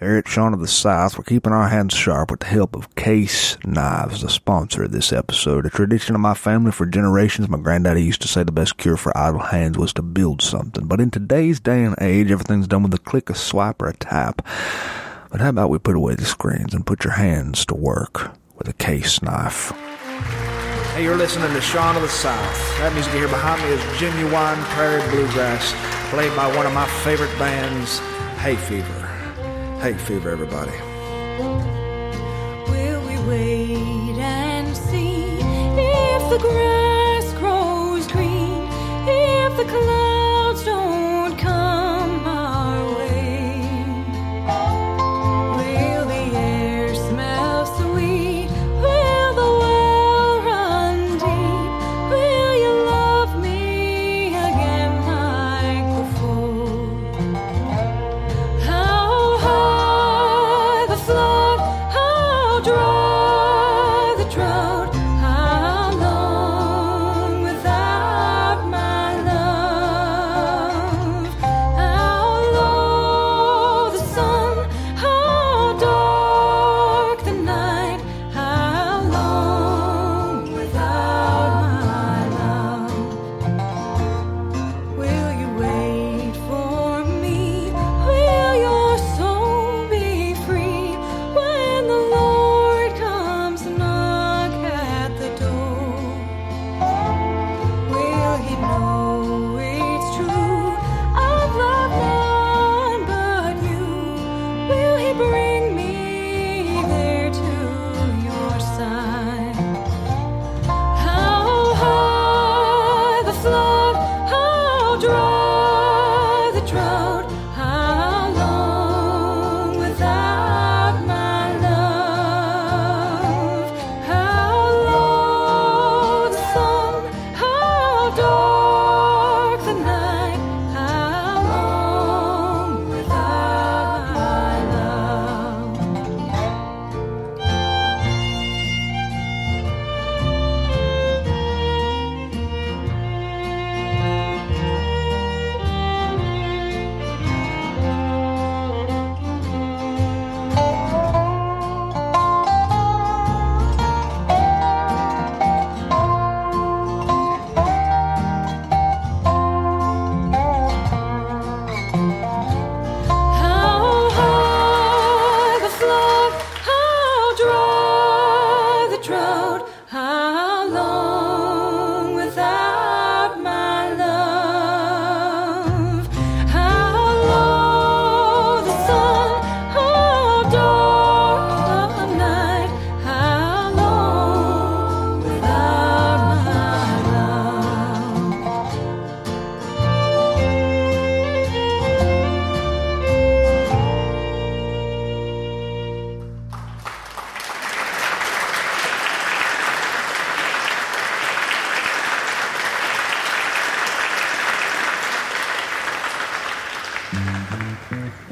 Here at Sean of the South, we're keeping our hands sharp with the help of Case Knives, the sponsor of this episode. A tradition of my family for generations, my granddaddy used to say the best cure for idle hands was to build something. But in today's day and age, everything's done with a click, a swipe, or a tap. But how about we put away the screens and put your hands to work with a case knife? Hey, you're listening to Sean of the South. That music you hear behind me is genuine prairie bluegrass, played by one of my favorite bands, Hay Fever. Hay Fever, everybody. Will we wait and see if the grass grows green, if the clouds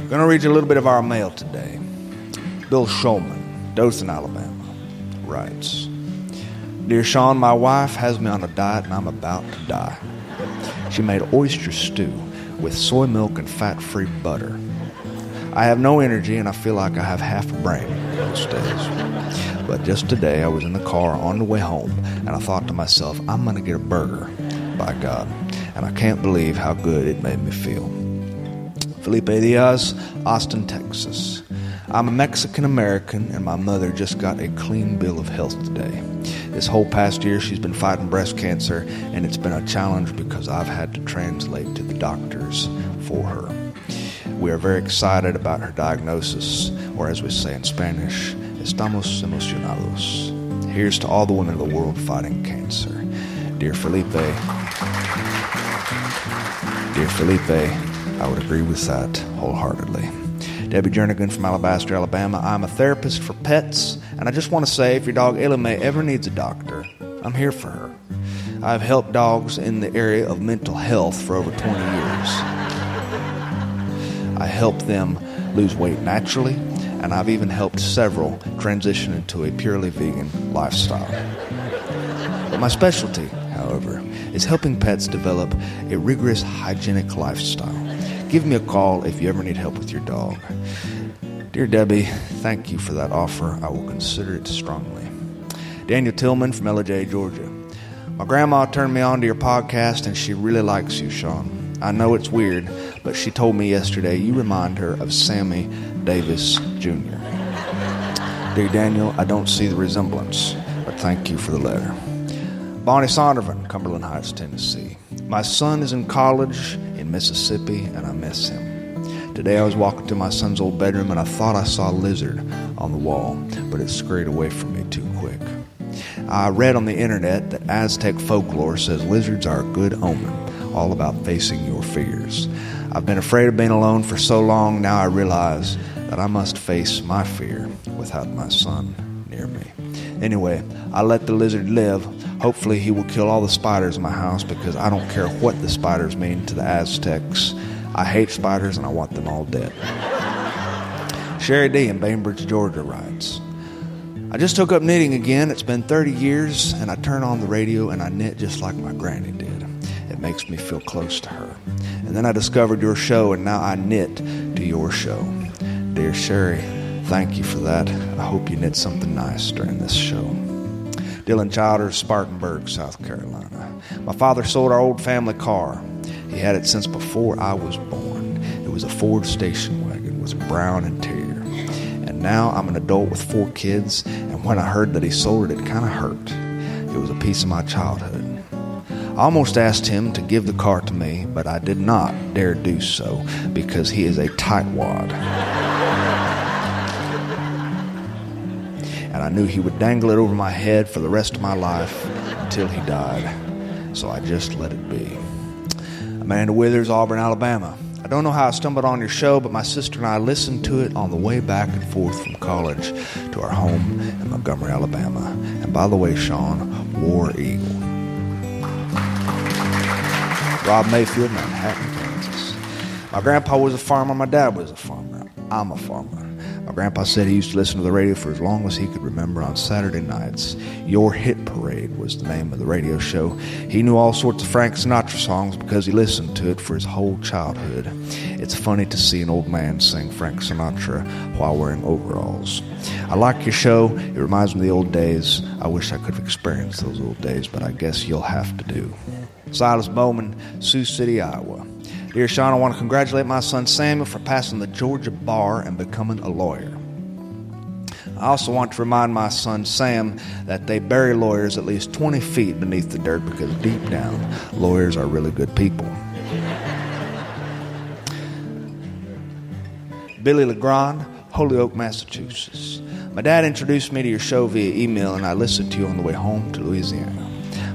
Gonna read you a little bit of our mail today. Bill Shulman, Dothan, Alabama, writes Dear Sean, my wife has me on a diet and I'm about to die. She made oyster stew with soy milk and fat free butter. I have no energy and I feel like I have half a brain most days. But just today I was in the car on the way home and I thought to myself, I'm gonna get a burger, by God. And I can't believe how good it made me feel. Felipe Diaz, Austin, Texas. I'm a Mexican American, and my mother just got a clean bill of health today. This whole past year, she's been fighting breast cancer, and it's been a challenge because I've had to translate to the doctors for her. We are very excited about her diagnosis, or as we say in Spanish, estamos emocionados. Here's to all the women of the world fighting cancer. Dear Felipe, Dear Felipe, I would agree with that wholeheartedly. Debbie Jernigan from Alabaster, Alabama. I'm a therapist for pets, and I just want to say if your dog Ella May ever needs a doctor, I'm here for her. I've helped dogs in the area of mental health for over 20 years. I help them lose weight naturally, and I've even helped several transition into a purely vegan lifestyle. But my specialty, however, is helping pets develop a rigorous hygienic lifestyle. Give me a call if you ever need help with your dog. Dear Debbie, thank you for that offer. I will consider it strongly. Daniel Tillman from Ellijay, Georgia. My grandma turned me on to your podcast and she really likes you, Sean. I know it's weird, but she told me yesterday you remind her of Sammy Davis Jr. Dear Daniel, I don't see the resemblance, but thank you for the letter. Bonnie Sondervan, Cumberland Heights, Tennessee. My son is in college Mississippi, and I miss him. Today I was walking to my son's old bedroom, and I thought I saw a lizard on the wall, but it scurried away from me too quick. I read on the internet that Aztec folklore says lizards are a good omen, all about facing your fears. I've been afraid of being alone for so long, now I realize that I must face my fear without my son near me. Anyway, I let the lizard live. Hopefully, he will kill all the spiders in my house because I don't care what the spiders mean to the Aztecs. I hate spiders and I want them all dead. Sherry D. in Bainbridge, Georgia writes I just took up knitting again. It's been 30 years, and I turn on the radio and I knit just like my granny did. It makes me feel close to her. And then I discovered your show, and now I knit to your show. Dear Sherry, thank you for that. I hope you knit something nice during this show. Dylan Childers, Spartanburg, South Carolina. My father sold our old family car. He had it since before I was born. It was a Ford station wagon with brown interior. And now I'm an adult with four kids, and when I heard that he sold it, it kind of hurt. It was a piece of my childhood. I almost asked him to give the car to me, but I did not dare do so because he is a tightwad. And I knew he would dangle it over my head for the rest of my life until he died. So I just let it be. Amanda Withers, Auburn, Alabama. I don't know how I stumbled on your show, but my sister and I listened to it on the way back and forth from college to our home in Montgomery, Alabama. And by the way, Sean, War Eagle. Rob Mayfield, Manhattan, Kansas. My grandpa was a farmer, my dad was a farmer. I'm a farmer. My grandpa said he used to listen to the radio for as long as he could remember on Saturday nights. Your Hit Parade was the name of the radio show. He knew all sorts of Frank Sinatra songs because he listened to it for his whole childhood. It's funny to see an old man sing Frank Sinatra while wearing overalls. I like your show. It reminds me of the old days. I wish I could have experienced those old days, but I guess you'll have to do. Silas Bowman, Sioux City, Iowa. Dear Sean, I want to congratulate my son Samuel for passing the Georgia bar and becoming a lawyer. I also want to remind my son Sam that they bury lawyers at least 20 feet beneath the dirt because deep down, lawyers are really good people. Billy LeGrand, Holyoke, Massachusetts. My dad introduced me to your show via email, and I listened to you on the way home to Louisiana.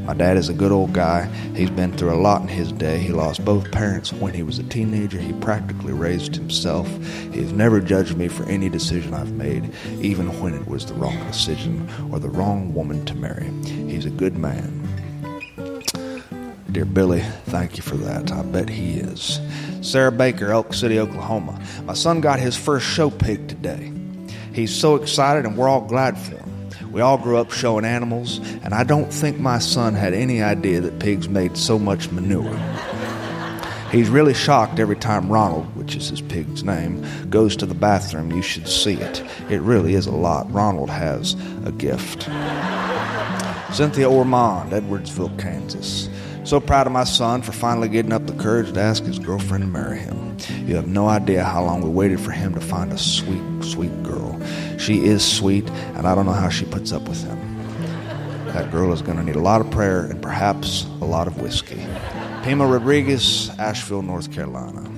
My dad is a good old guy. He's been through a lot in his day. He lost both parents when he was a teenager. He practically raised himself. He's never judged me for any decision I've made, even when it was the wrong decision or the wrong woman to marry. He's a good man. Dear Billy, thank you for that. I bet he is. Sarah Baker, Elk City, Oklahoma. My son got his first show pig today. He's so excited, and we're all glad for him. We all grew up showing animals, and I don't think my son had any idea that pigs made so much manure. He's really shocked every time Ronald, which is his pig's name, goes to the bathroom. You should see it. It really is a lot. Ronald has a gift. Cynthia Ormond, Edwardsville, Kansas. So proud of my son for finally getting up the courage to ask his girlfriend to marry him. You have no idea how long we waited for him to find a sweet, sweet girl. She is sweet, and I don't know how she puts up with him. That girl is going to need a lot of prayer and perhaps a lot of whiskey. Pima Rodriguez, Asheville, North Carolina.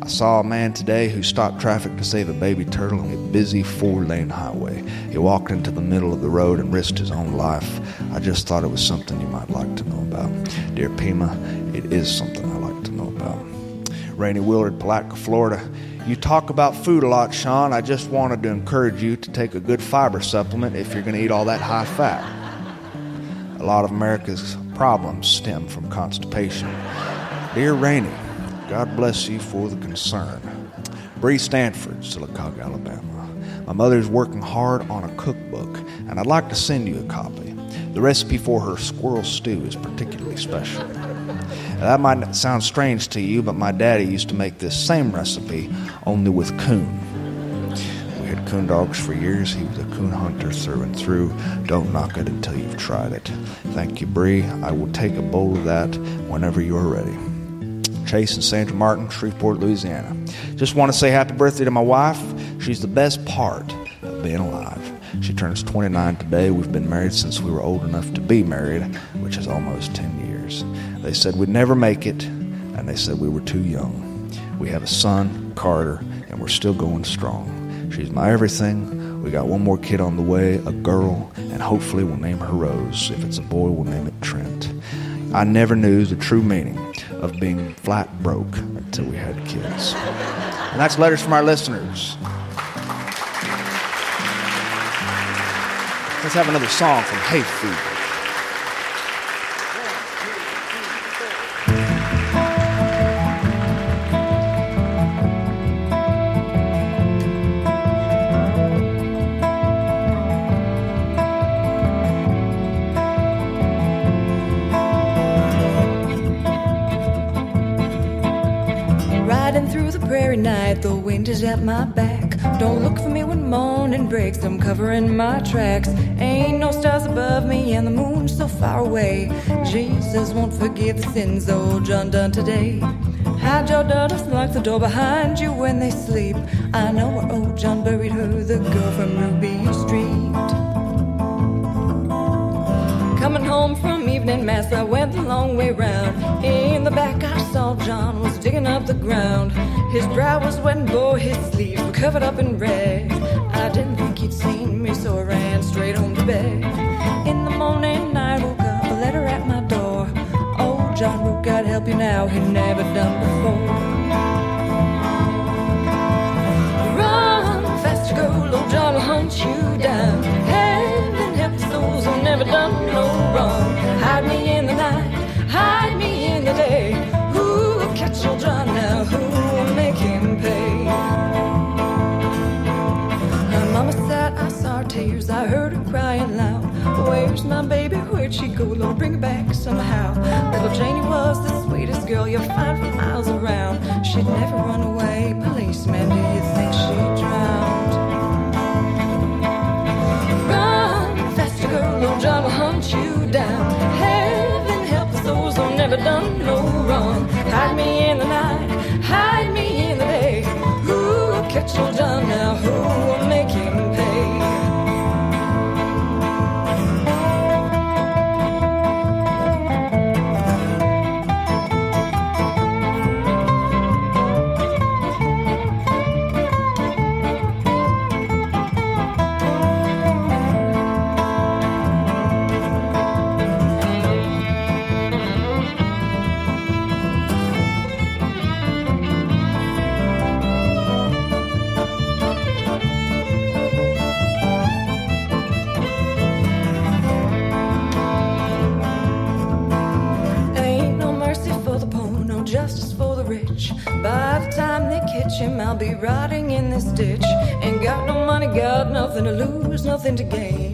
I saw a man today who stopped traffic to save a baby turtle on a busy four lane highway. He walked into the middle of the road and risked his own life. I just thought it was something you might like to know about. Dear Pima, it is something Rainy Willard, Palatka, Florida. You talk about food a lot, Sean. I just wanted to encourage you to take a good fiber supplement if you're going to eat all that high fat. A lot of America's problems stem from constipation. Dear Rainy, God bless you for the concern. Bree Stanford, Sylacauga, Alabama. My mother's working hard on a cookbook, and I'd like to send you a copy. The recipe for her squirrel stew is particularly special. That might sound strange to you, but my daddy used to make this same recipe, only with coon. We had coon dogs for years. He was a coon hunter through and through. Don't knock it until you've tried it. Thank you, Bree. I will take a bowl of that whenever you are ready. Chase and Sandra Martin, Shreveport, Louisiana. Just want to say happy birthday to my wife. She's the best part of being alive. She turns 29 today. We've been married since we were old enough to be married, which is almost 10 years. They said we'd never make it, and they said we were too young. We have a son, Carter, and we're still going strong. She's my everything. We got one more kid on the way, a girl, and hopefully we'll name her Rose. If it's a boy, we'll name it Trent. I never knew the true meaning of being flat broke until we had kids. And that's letters from our listeners. Let's have another song from Hay Fever. Prairie night, the wind is at my back. Don't look for me when morning breaks, I'm covering my tracks. Ain't no stars above me, and the moon's so far away. Jesus won't forgive the sins old John done today. Hide your daughters, lock the door behind you when they sleep. I know where old John buried her, the girl from Ruby Street. Evening mass, I went the long way round. In the back, I saw John was digging up the ground. His brow was wet and bore his sleeves were covered up in red. I didn't think he'd seen me, so I ran straight home to bed. In the morning, I woke up, a letter at my door. Oh, John wrote, God help you now, he never done before. Done no wrong. Hide me in the night, hide me in the day. Who will catch old John now? Who will make him pay? My mama said I saw her tears, I heard her crying loud. Where's my baby? Where'd she go? Lord, bring her back somehow. Little Janie was the sweetest girl you'll find for miles around. She'd never run away. Policeman, do you in the night, him, I'll be rotting in this ditch. Ain't got no money, got nothing to lose, nothing to gain.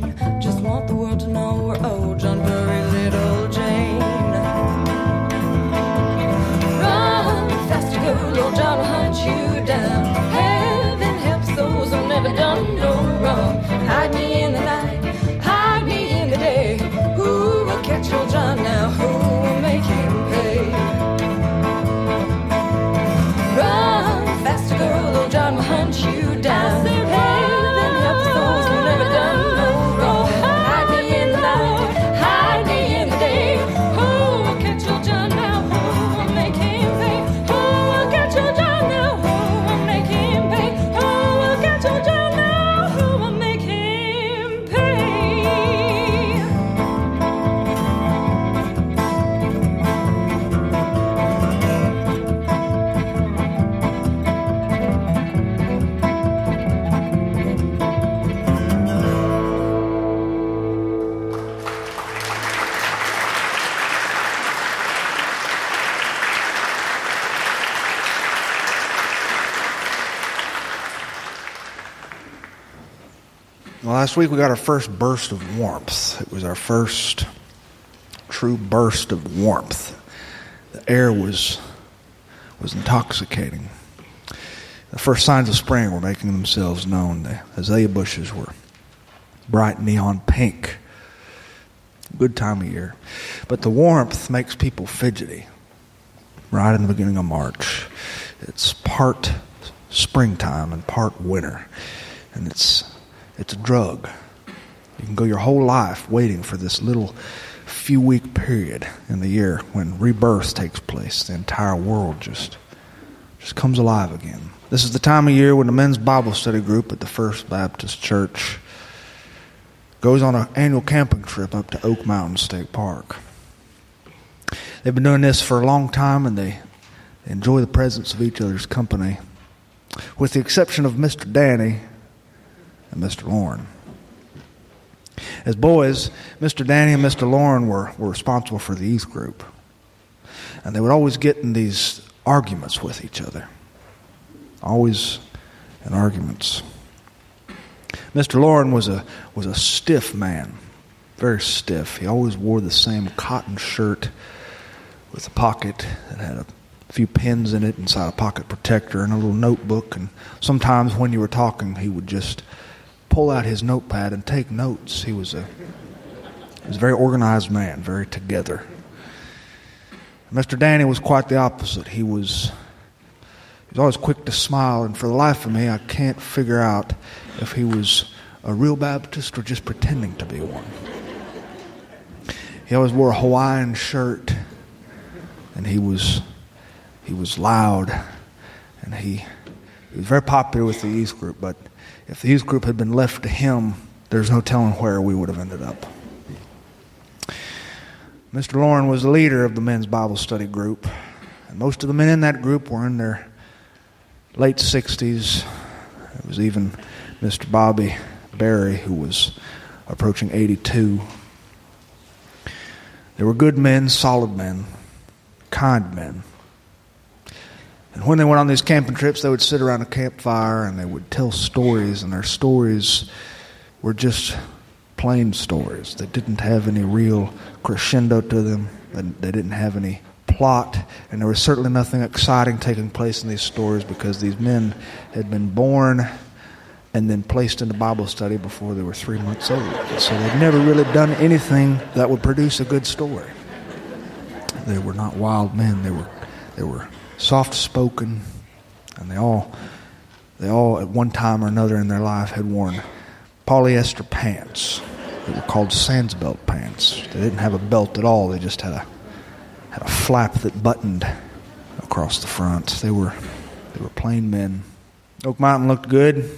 Last week we got our first burst of warmth. It was our first true burst of warmth. The air was was intoxicating. The first signs of spring were making themselves known. The azalea bushes were bright neon pink. Good time of year. But the warmth makes people fidgety right in the beginning of March. It's part springtime and part winter. And it's, it's a drug. You can go your whole life waiting for this little few week period in the year when rebirth takes place. The entire world just, just comes alive again. This is the time of year when the men's Bible study group at the First Baptist Church goes on an annual camping trip up to Oak Mountain State Park. They've been doing this for a long time and they enjoy the presence of each other's company, with the exception of Mr. Danny and Mr. Lauren. As boys, Mr. Danny and Mr. Lauren were, were responsible for the youth group. And they would always get in these arguments with each other. Always in arguments. Mr. Lauren was a, was a stiff man, very stiff. He always wore the same cotton shirt with a pocket that had a few pins in it inside a pocket protector and a little notebook. And sometimes when you were talking, he would just pull out his notepad and take notes. He was a, he was a very organized man, very together. Mr. Danny was quite the opposite. He was, he was always quick to smile, and for the life of me, I can't figure out if he was a real Baptist or just pretending to be one. He always wore a Hawaiian shirt, and he was he was loud, and he, he was very popular with the youth group. But if the youth group had been left to him, there's no telling where we would have ended up. Mr. Lauren was the leader of the men's Bible study group, and most of the men in that group were in their late 60s. It was even Mr. Bobby Barry, who was approaching 82. They were good men, solid men, kind men. And when they went on these camping trips, they would sit around a campfire and they would tell stories, and their stories were just plain stories. They didn't have any real crescendo to them, they didn't have any plot, and there was certainly nothing exciting taking place in these stories because these men had been born and then placed into Bible study before they were three months old. So they'd never really done anything that would produce a good story. They were not wild men. They were, they were soft spoken, and they all, they all at one time or another in their life had worn polyester pants. They were called Sansabelt pants. They didn't have a belt at all. They just had a had a flap that buttoned across the front. They were they were plain men. Oak Mountain looked good.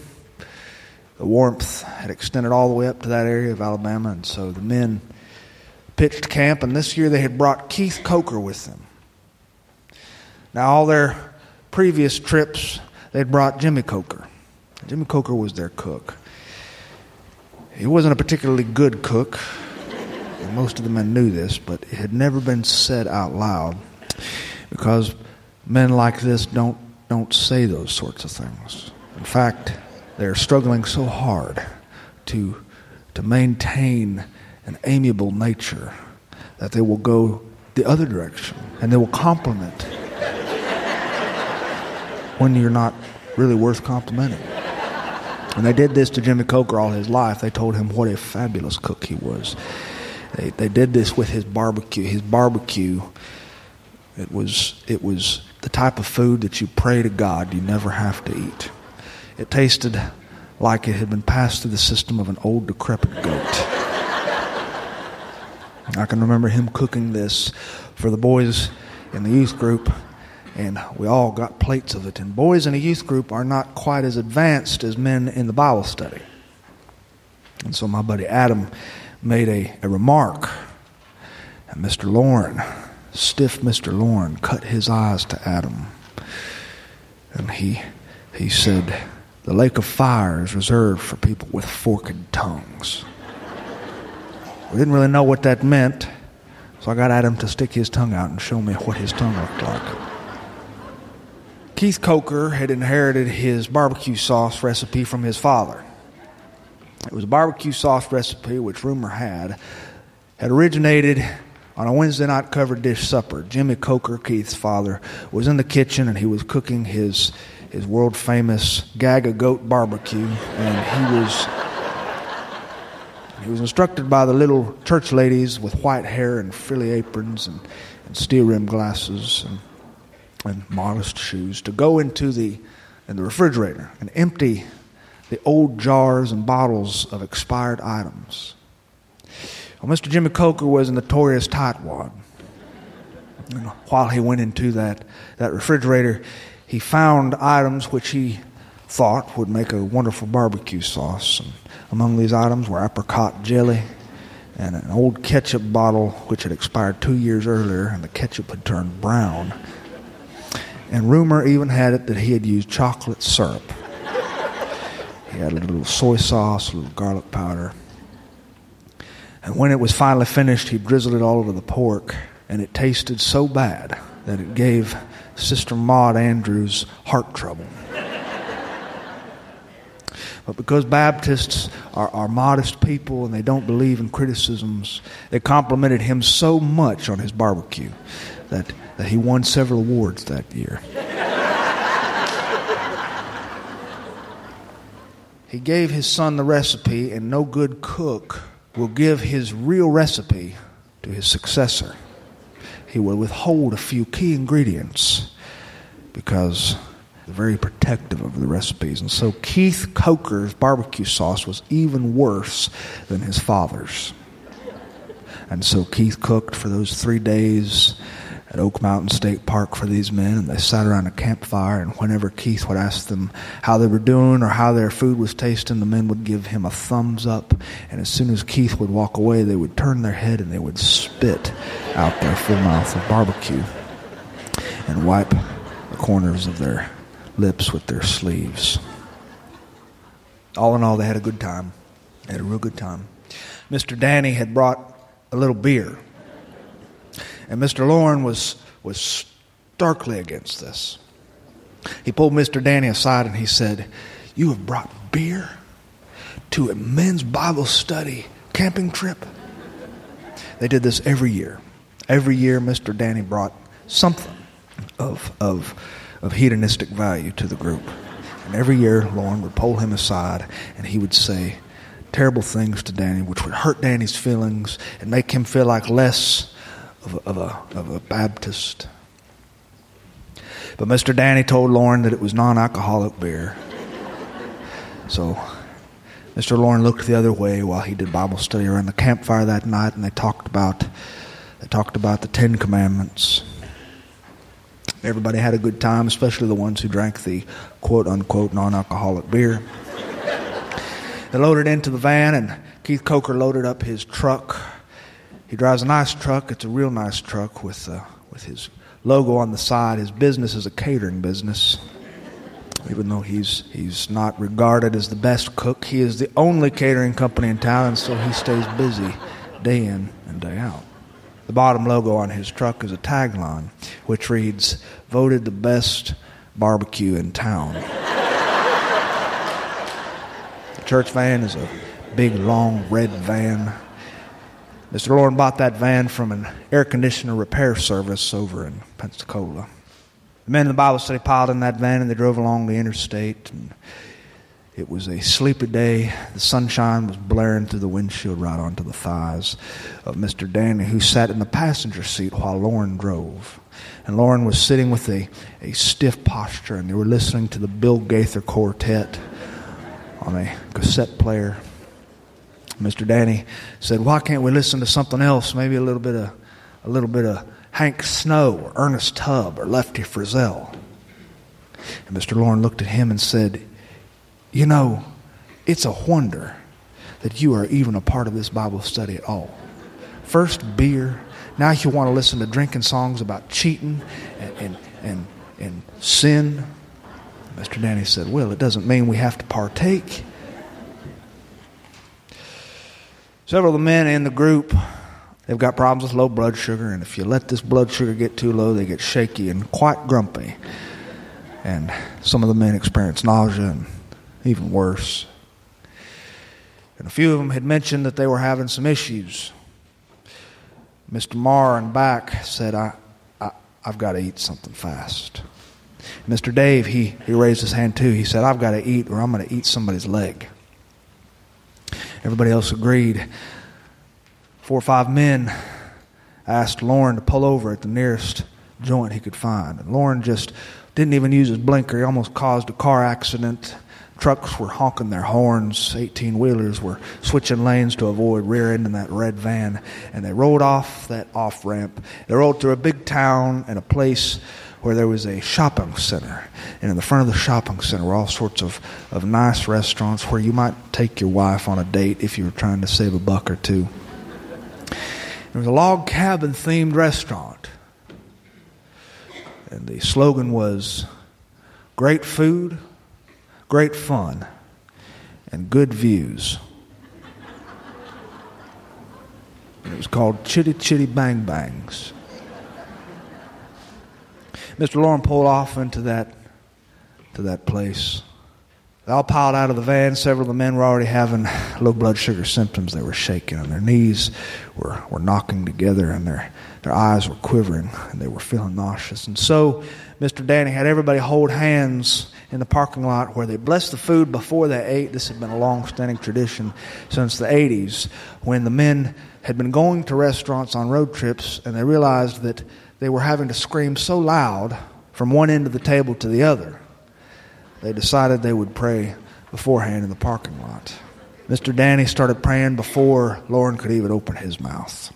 The warmth had extended all the way up to that area of Alabama, and so the men pitched camp. And this year they had brought Keith Coker with them. Now, all their previous trips, they'd brought Jimmy Coker. Jimmy Coker was their cook. He wasn't a particularly good cook. Most of the men knew this, but it had never been said out loud because men like this don't, don't say those sorts of things. In fact, they're struggling so hard to, to maintain an amiable nature that they will go the other direction and they will compliment when you're not really worth complimenting. And they did this to Jimmy Coker all his life. They told him what a fabulous cook he was. They, they did this with his barbecue. His barbecue, it was, it was the type of food that you pray to God you never have to eat. It tasted like it had been passed through the system of an old decrepit goat. I can remember him cooking this for the boys in the youth group and we all got plates of it. And boys in a youth group are not quite as advanced as men in the Bible study. And so my buddy Adam made a, a remark, and Mr. Lauren, stiff Mr. Lauren, cut his eyes to Adam. And he, he said, The lake of fire is reserved for people with forked tongues. We didn't really know what that meant, so I got Adam to stick his tongue out and show me what his tongue looked like. Keith Coker had inherited his barbecue sauce recipe from his father. It was a barbecue sauce recipe which rumor had had originated on a Wednesday night covered dish supper. Jimmy Coker, Keith's father, was in the kitchen and he was cooking his his world famous Gag Goat barbecue, and he was he was instructed by the little church ladies with white hair and frilly aprons and, and steel rimmed glasses and, and modest shoes to go into the in the refrigerator and empty the old jars and bottles of expired items. Well, Mr. Jimmy Coker was a notorious tightwad. And while he went into that, that refrigerator, he found items which he thought would make a wonderful barbecue sauce. And among these items were apricot jelly and an old ketchup bottle which had expired two years earlier, and the ketchup had turned brown. And rumor even had it that he had used chocolate syrup. He had a little soy sauce, a little garlic powder. And when it was finally finished, he drizzled it all over the pork, and it tasted so bad that it gave Sister Maud Andrews heart trouble. But because Baptists are, are modest people and they don't believe in criticisms, they complimented him so much on his barbecue that, that he won several awards that year. he gave his son the recipe, and no good cook will give his real recipe to his successor. He will withhold a few key ingredients because very protective of the recipes. And so Keith Coker's barbecue sauce was even worse than his father's. And so Keith cooked for those three days at Oak Mountain State Park for these men, and they sat around a campfire. And whenever Keith would ask them how they were doing or how their food was tasting, the men would give him a thumbs up. And as soon as Keith would walk away, they would turn their head and they would spit out their full mouth of barbecue and wipe the corners of their lips with their sleeves. All in all, they had a good time. They had a real good time. Mr. Danny had brought a little beer. And Mr. Loren was, was starkly against this. He pulled Mr. Danny aside and he said, You have brought beer to a men's Bible study camping trip? They did this every year. Every year, Mr. Danny brought something of, of of hedonistic value to the group. And every year, Lauren would pull him aside and he would say terrible things to Danny, which would hurt Danny's feelings and make him feel like less of a, of a, of a Baptist. But Mr. Danny told Lauren that it was non alcoholic beer. So Mr. Lauren looked the other way while he did Bible study around the campfire that night, and they talked about they talked about the Ten Commandments. Everybody had a good time, especially the ones who drank the quote unquote non alcoholic beer. they loaded into the van, and Keith Coker loaded up his truck. He drives a nice truck. It's a real nice truck with, uh, with his logo on the side. His business is a catering business. Even though he's, he's not regarded as the best cook, he is the only catering company in town, and so he stays busy day in and day out. The bottom logo on his truck is a tagline which reads, Voted the best barbecue in town. the church van is a big, long, red van. Mr. Loren bought that van from an air conditioner repair service over in Pensacola. The men in the Bible study piled in that van and they drove along the interstate. And it was a sleepy day. The sunshine was blaring through the windshield right onto the thighs of Mr. Danny, who sat in the passenger seat while Loren drove. And Loren was sitting with a, a stiff posture, and they were listening to the Bill Gaither Quartet on a cassette player. Mr. Danny said, "Why can't we listen to something else? Maybe a little bit of a little bit of Hank Snow or Ernest Tubb or Lefty Frizzell." And Mr. Loren looked at him and said, you know, it's a wonder that you are even a part of this Bible study at all. First, beer. Now you want to listen to drinking songs about cheating and, and, and, and sin. Mr. Danny said, Well, it doesn't mean we have to partake. Several of the men in the group, they've got problems with low blood sugar, and if you let this blood sugar get too low, they get shaky and quite grumpy. And some of the men experience nausea and even worse. And a few of them had mentioned that they were having some issues. Mr. Marr and back said, I, I, I've got to eat something fast. Mr. Dave, he, he raised his hand too. He said, I've got to eat or I'm going to eat somebody's leg. Everybody else agreed. Four or five men asked Lauren to pull over at the nearest joint he could find. And Lauren just didn't even use his blinker. He almost caused a car accident. Trucks were honking their horns. 18 wheelers were switching lanes to avoid rear ending that red van. And they rolled off that off ramp. They rolled through a big town and a place where there was a shopping center. And in the front of the shopping center were all sorts of, of nice restaurants where you might take your wife on a date if you were trying to save a buck or two. There was a log cabin themed restaurant. And the slogan was great food, great fun, and good views. And it was called Chitty Chitty Bang Bangs. Mr. Lauren pulled off into that to that place. They all piled out of the van. Several of the men were already having low blood sugar symptoms. They were shaking, and their knees were, were knocking together, and their, their eyes were quivering, and they were feeling nauseous. And so, Mr. Danny had everybody hold hands in the parking lot where they blessed the food before they ate. This had been a long standing tradition since the 80s when the men had been going to restaurants on road trips, and they realized that they were having to scream so loud from one end of the table to the other they decided they would pray beforehand in the parking lot. Mr. Danny started praying before Lauren could even open his mouth.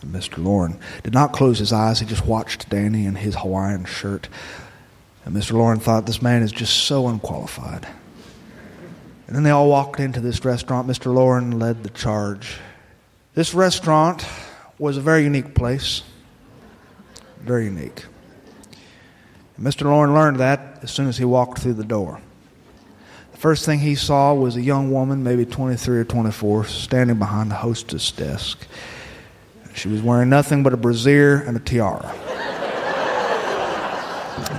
And Mr. Lauren did not close his eyes. He just watched Danny in his Hawaiian shirt. And Mr. Lauren thought, this man is just so unqualified. And then they all walked into this restaurant. Mr. Lauren led the charge. This restaurant was a very unique place. Very unique. Mr. Lauren learned that as soon as he walked through the door. The first thing he saw was a young woman, maybe 23 or 24, standing behind the hostess desk. She was wearing nothing but a brassiere and a tiara.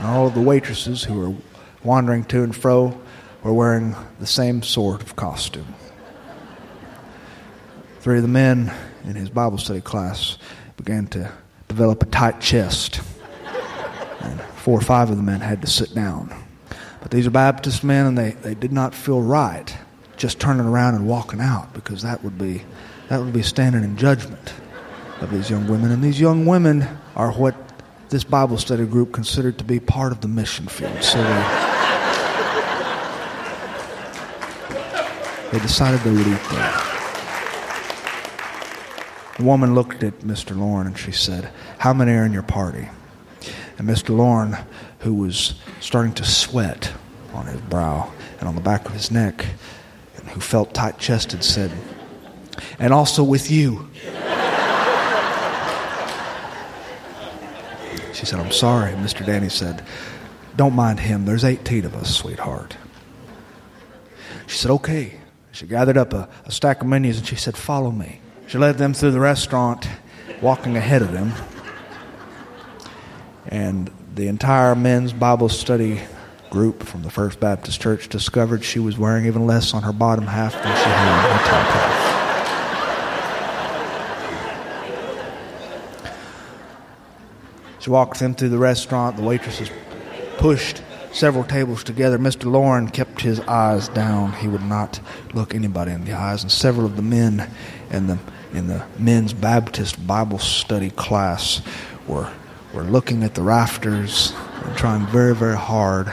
And all of the waitresses who were wandering to and fro were wearing the same sort of costume. Three of the men in his Bible study class began to develop a tight chest. And four or five of the men had to sit down. But these are Baptist men, and they, they did not feel right just turning around and walking out because that would be that would be standing in judgment of these young women. And these young women are what this Bible study group considered to be part of the mission field. So they, they decided they would eat there. The woman looked at Mr. Lauren and she said, How many are in your party? And Mr. Lauren, who was starting to sweat on his brow and on the back of his neck, and who felt tight chested, said, And also with you. She said, I'm sorry. Mr. Danny said, Don't mind him. There's 18 of us, sweetheart. She said, Okay. She gathered up a, a stack of menus and she said, Follow me. She led them through the restaurant, walking ahead of them. And the entire men's Bible study group from the First Baptist Church discovered she was wearing even less on her bottom half than she had on her top half. She walked them through the restaurant. The waitresses pushed several tables together. Mr. Lauren kept his eyes down. He would not look anybody in the eyes. And several of the men in the in the men's Baptist Bible study class were were looking at the rafters and trying very, very hard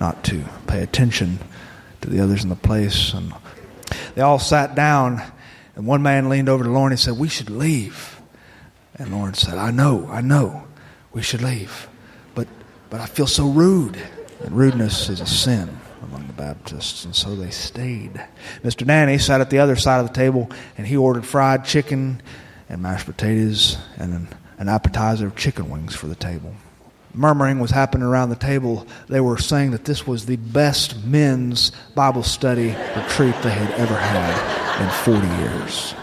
not to pay attention to the others in the place. And they all sat down, and one man leaned over to Lauren and said, We should leave. And Lauren said, I know, I know, we should leave. But, but I feel so rude. And rudeness is a sin among the Baptists, and so they stayed. Mr. Danny sat at the other side of the table, and he ordered fried chicken and mashed potatoes and an an appetizer of chicken wings for the table. Murmuring was happening around the table. They were saying that this was the best men's Bible study retreat they had ever had in 40 years.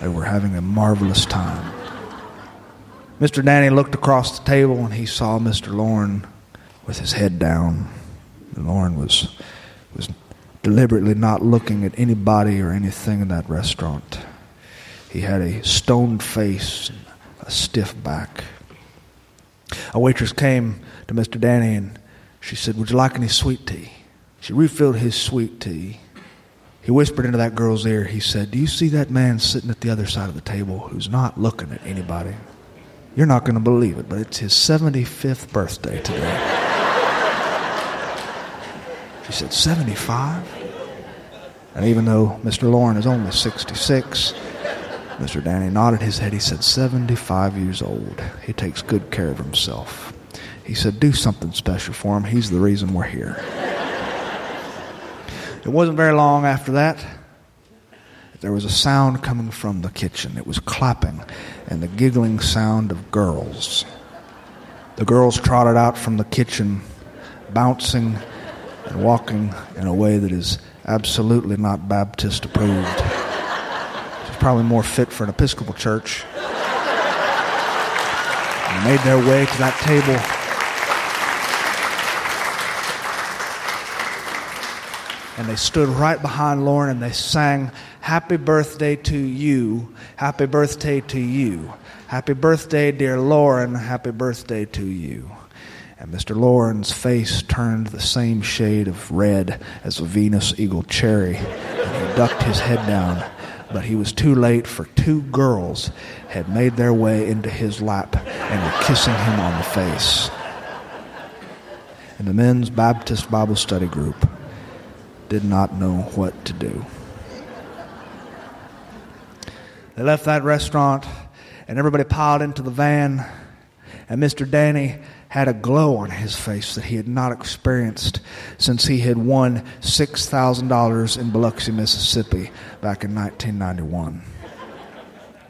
They were having a marvelous time. Mr. Danny looked across the table and he saw Mr. Lauren with his head down. Lauren was, was deliberately not looking at anybody or anything in that restaurant. He had a stoned face and a stiff back. A waitress came to Mr. Danny and she said, Would you like any sweet tea? She refilled his sweet tea. He whispered into that girl's ear, he said, Do you see that man sitting at the other side of the table who's not looking at anybody? You're not going to believe it, but it's his 75th birthday today. She said, 75? And even though Mr. Lauren is only 66, Mr. Danny nodded his head. He said, 75 years old. He takes good care of himself. He said, Do something special for him. He's the reason we're here. It wasn't very long after that. There was a sound coming from the kitchen. It was clapping and the giggling sound of girls. The girls trotted out from the kitchen, bouncing and walking in a way that is absolutely not Baptist approved. It's probably more fit for an Episcopal church. And made their way to that table. And they stood right behind Lauren and they sang, Happy birthday to you. Happy birthday to you. Happy birthday, dear Lauren. Happy birthday to you. And Mr. Lauren's face turned the same shade of red as a Venus Eagle cherry, and he ducked his head down. But he was too late, for two girls had made their way into his lap and were kissing him on the face. And the men's Baptist Bible study group did not know what to do. They left that restaurant, and everybody piled into the van, and Mr. Danny had a glow on his face that he had not experienced since he had won $6,000 in Biloxi, Mississippi back in 1991.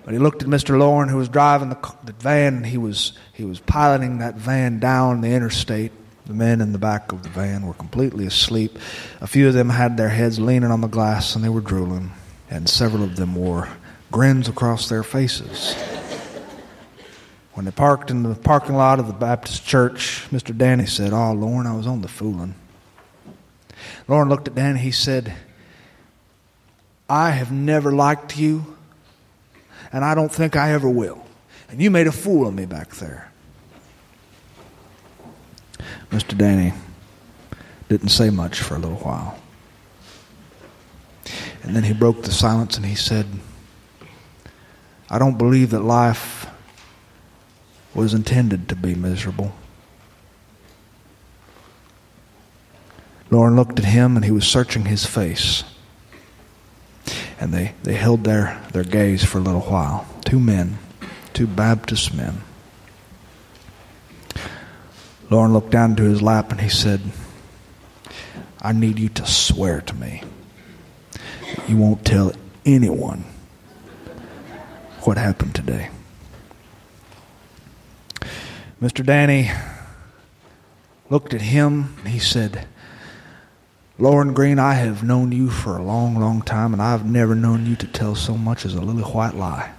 But he looked at Mr. Lauren, who was driving the, the van, and he was, he was piloting that van down the interstate. The men in the back of the van were completely asleep. A few of them had their heads leaning on the glass and they were drooling, and several of them wore grins across their faces. When they parked in the parking lot of the Baptist church, Mr. Danny said, ah, Oh, Lauren, I was on the fooling. Lauren looked at Danny. He said, I have never liked you, and I don't think I ever will. And you made a fool of me back there. Mr. Danny didn't say much for a little while. And then he broke the silence and he said, I don't believe that life was intended to be miserable. Lauren looked at him and he was searching his face. And they, they held their, their gaze for a little while. Two men, two Baptist men. Lauren looked down into his lap and he said, I need you to swear to me you won't tell anyone what happened today. Mr. Danny looked at him and he said, Lauren Green, I have known you for a long, long time, and I've never known you to tell so much as a little white lie.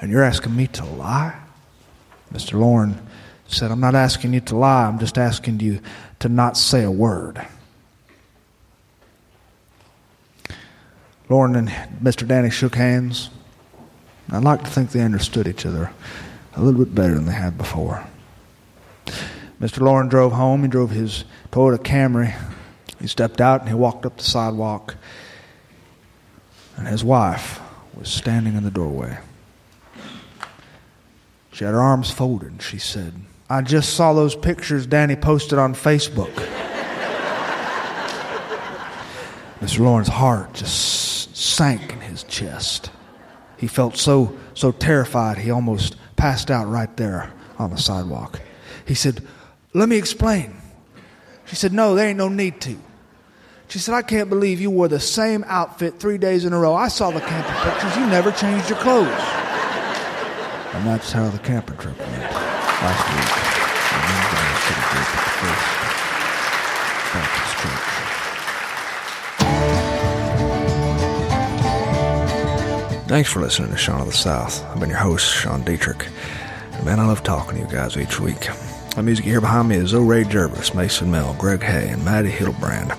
And you're asking me to lie? Mr. Lauren said, I'm not asking you to lie, I'm just asking you to not say a word. Lauren and Mr. Danny shook hands. I'd like to think they understood each other a little bit better than they had before. Mr. Lauren drove home. He drove his Toyota Camry. He stepped out and he walked up the sidewalk. And his wife was standing in the doorway. She had her arms folded and she said, I just saw those pictures Danny posted on Facebook. Mr. Lauren's heart just sank in his chest. He felt so so terrified he almost passed out right there on the sidewalk. He said, Let me explain. She said, No, there ain't no need to. She said, I can't believe you wore the same outfit three days in a row. I saw the camping pictures. You never changed your clothes. And that's how the camping trip went last week. And then I should have at the first Baptist church. Thanks for listening to Sean of the South. I've been your host, Sean Dietrich. And man, I love talking to you guys each week. The music here behind me is O. Ray Jervis, Mason Mel, Greg Hay, and Maddie Hildebrand.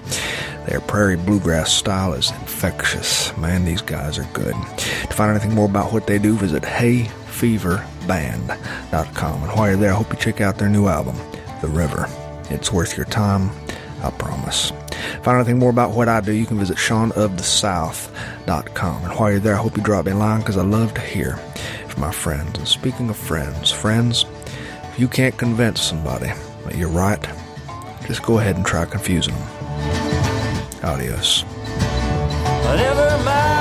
Their prairie bluegrass style is infectious. Man, these guys are good. To find anything more about what they do, visit seanofthesouthband.com. And while you're there, I hope you check out their new album, The River. It's worth your time, I promise. Find anything more about what I do, you can visit seanofthesouth.com. And while you're there, I hope you drop me a line because I love to hear from my friends. And speaking of friends, friends, if you can't convince somebody that you're right, just go ahead and try confusing them. Adios. Never mind.